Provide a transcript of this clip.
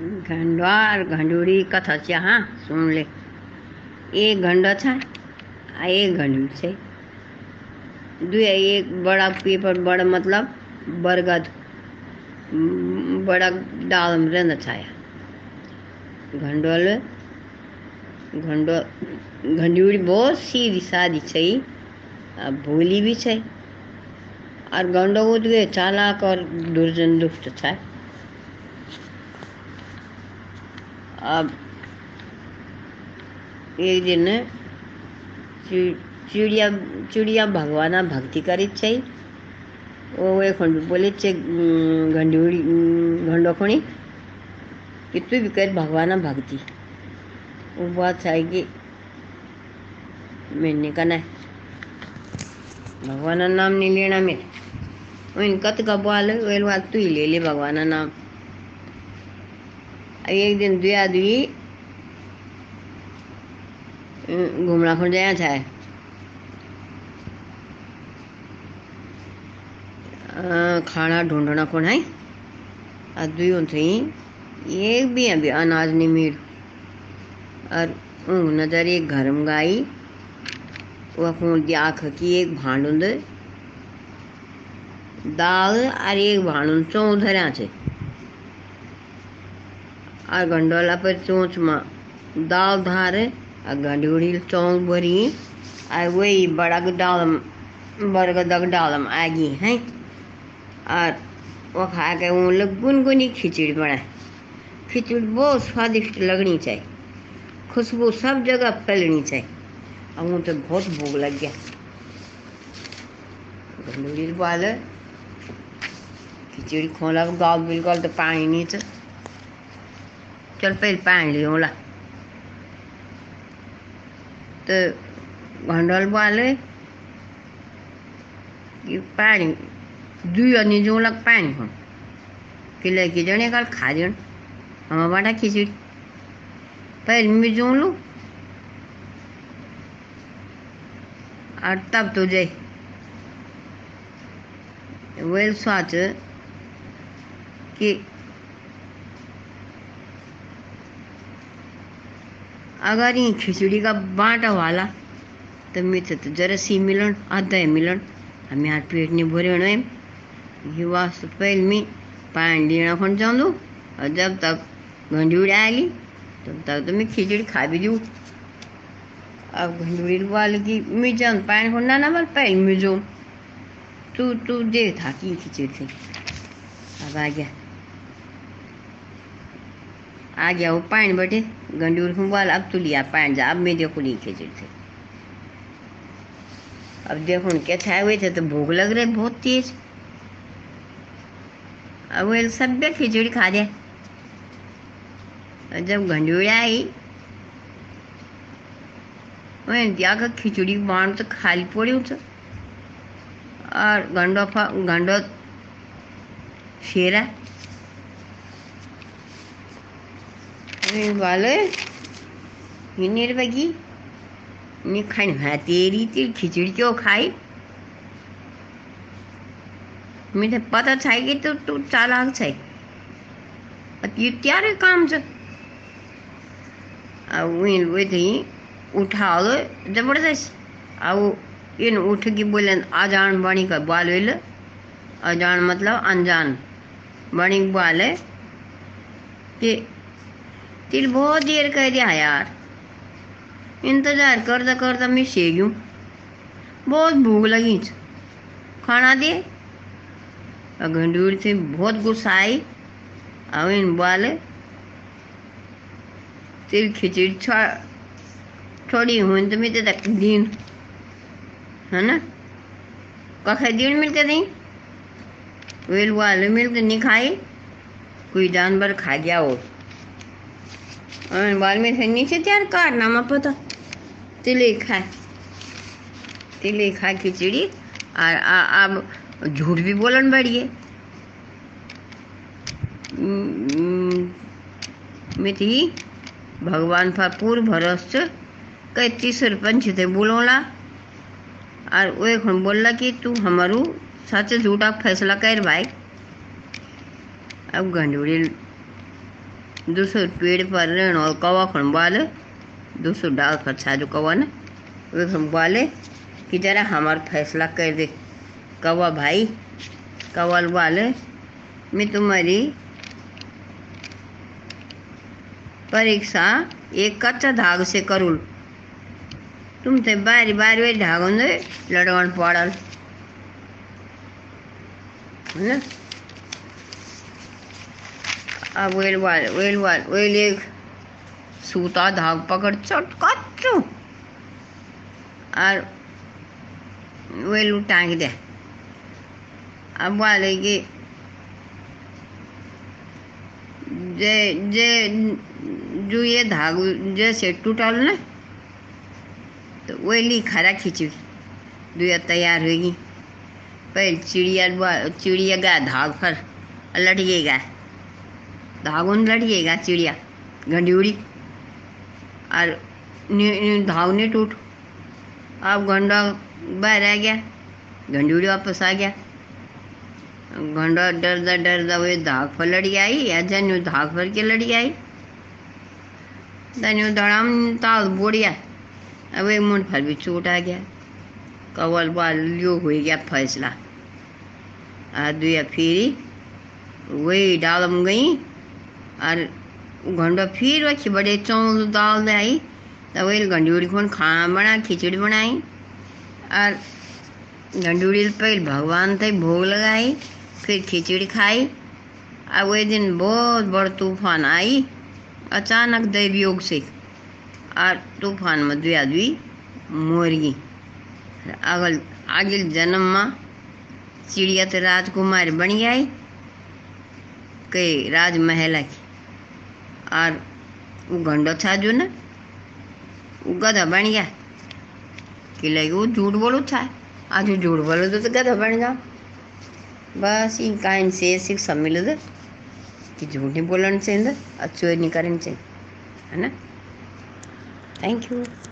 घंडवा और घंडूरी कथा छे हाँ सुन ले। एक घंडो आ एक घंडू छे दुए एक बड़ा पेपर, बड़ा मतलब बरगद बड़ा डाल में रहना घंडोल, घंडो, घंडूरी बहुत सीधी सादी छै, आ भोली भी छै। और गंडो उदगे चालाक और दुर्जन दुष्ट छै अब एक दिन चिड़िया चिड़िया भगवाना भक्ति करित छै ओ एखन बोले छै उम, घंडूरी उम, घंडो खणी कि तू भी कर भगवाना भक्ति। वो बात है कि मैंने का नहीं। भगवान नाम नहीं लेना मेरे। वही कत का बोल वेल तू ही ले ले भगवान नाम। एक दिन दुआ दुई घूमना खुन जाया था। खाना ढूंढना कौन है? आ दुई थी। एक भी अभी अनाज नहीं मिल। और ऊँग नज़र एक घर में गाई वह आख की एक भांडुंद दाल और एक भांडुंद चौ धरया और गंडोला पर चोंच में दाल धार और गंडूड़ी चौंक भरी। और वही बड़ा डाल बरगदक डाल में आगी हैं। और वो खा के वो लोग गुनगुनी खिचड़ी बनाए खिचड़ी बहुत स्वादिष्ट लगनी चाहिए। खुशबू सब जगह फैलनी चाहिए। और वो तो बहुत भूख लग गया। गंडूड़ी बाल खिचड़ी खोला गाल बिल्कुल तो पानी नहीं था। चल पहले पानी लियो ला। तो घंडल बाले कि पानी दुई अनि जौलक पानी हो। कि जने कल खा जन। हम बाटा खिचड़ी। पहले मैं जों लू। और तब तो जाए वेल सोच कि अगर ये खिचड़ी का बांटा वाला तो मित्र तो जरा सी मिलन, आधा मिलन। हमें हाथ पेट नहीं भरे होना ये वास्तु पहले मैं पानी लेना खोन जाऊँ। और जब तक घंडूड़ी आएगी, तब तक तो मैं खिचड़ी खा भी दूँ अब घंडूड़ी वाले की मैं जाऊँ पानी खोन ना बल पहले मैं जाऊँ तू तू दे था कि खिचड़ी। थी अब आ गया। आ गया वो पानी बटे गंडूर को बोल, अब तू लिया पानी, जा, अब मैं देखो नहीं खिचड़ी थे अब देखो क्या छाए हुए थे तो भूख लग रही, बहुत तेज। अब वो सब खिचड़ी खा दे जब गंडूरी आई, वही जाकर खिचड़ी बाँध तो खाली पड़ी उठ और गंडो फा, गंडो शेरा वाले हिँडेर बगी नि खाने भए तेरी त्यो खिचडी क्यों खाई मुझे पता छै कि तू तू चालाक छै ये त्यारे काम छ अब वहीं वो थी उठा लो ज़बरदस्त अब इन उठ की बोले अजान बनी का बाल वेल अजान मतलब अनजान बनी बाल है कि तिल बहुत देर कर दिया यार इंतज़ार करता करता मैं से सेग्यूँ बहुत भूख लगी खाना दे घंडूर से बहुत गुस्सा आई अब इन बाले तेरी खिचड़ी छोड़ी हुई तो मैं तक दिन है ना कखे दिन मिलके नहीं वेल वाले मिलके नहीं खाई कोई जानवर खा गया हो और बाल में से नीचे त्यार कारनामा पता तिले खाए तिले खाए खिचड़ी। और अब झूठ भी बोलन बढ़िए मैं थी भगवान पर पूर्ण भरोस कई तीस पंच थे बोलोला। और वो एक बोलला कि तू हमारू सच झूठा फैसला कर भाई। अब गंडूरी दूसरो पेड़ पर रहने और कौवा खन बाले। दूसरो डाल पर छाजो कौवा ने। वे खन बाले कि जरा हमार फैसला कर दे। कौवा भाई, कौवा बाले, मैं तुम्हारी परीक्षा एक कच्चा धाग से करूल। तुम ते बारी बारी बारी धागों ने लड़वन पड़ल। है अब वेल वाल वेल वाल, वेल एक सूता धाग पकड़ चट कच्चू और वेल टांग दे। अब वाले की जे जे, जो ये धाग, जे जैसे टूटल ना तो वेली खरा खींची। दुया तैयार होगी। पहले चिड़िया चिड़िया गा धाग पर लटकेगा। धागुन लटकेगा चिड़िया घंटी उड़ी और धाग नहीं टूट। अब घंटा बाहर आ गया घंटी वापस आ गया। घंटा डरदा डरदा वो धाग पर लड़ी आई, या जन्यू धाग पर के लड़ी आई। तन्यू धड़ाम ताल बोड़िया, अब एक मुंड पर भी चोट आ गया। कवल बाल लियो हो गया फैसला। आ दुया फिरी, वही डालम गई। और घंटा फिर रखी बड़े चौल दाल आई तो वही घंटी खोन खाना बना, खिचड़ी बनाई। और घंटी पहले भगवान तक भोग लगाई, फिर खिचड़ी खाई। और वही दिन बहुत बड़ तूफ़ान आई, अचानक दैव योग से। और तूफ़ान में दुई मोर गई अगल, आगे जन्म में चिड़िया तो राजकुमार बन गई कई राजमहल की। और वो घंडो था जो ना वो गधा बन गया। कि लगे वो झूठ बोलो था आज झूठ बोलो तो, गधा बन जाओ बस इन काइन से शिक्षा मिल दे। कि झूठ नहीं बोलना ना थैंक चोरी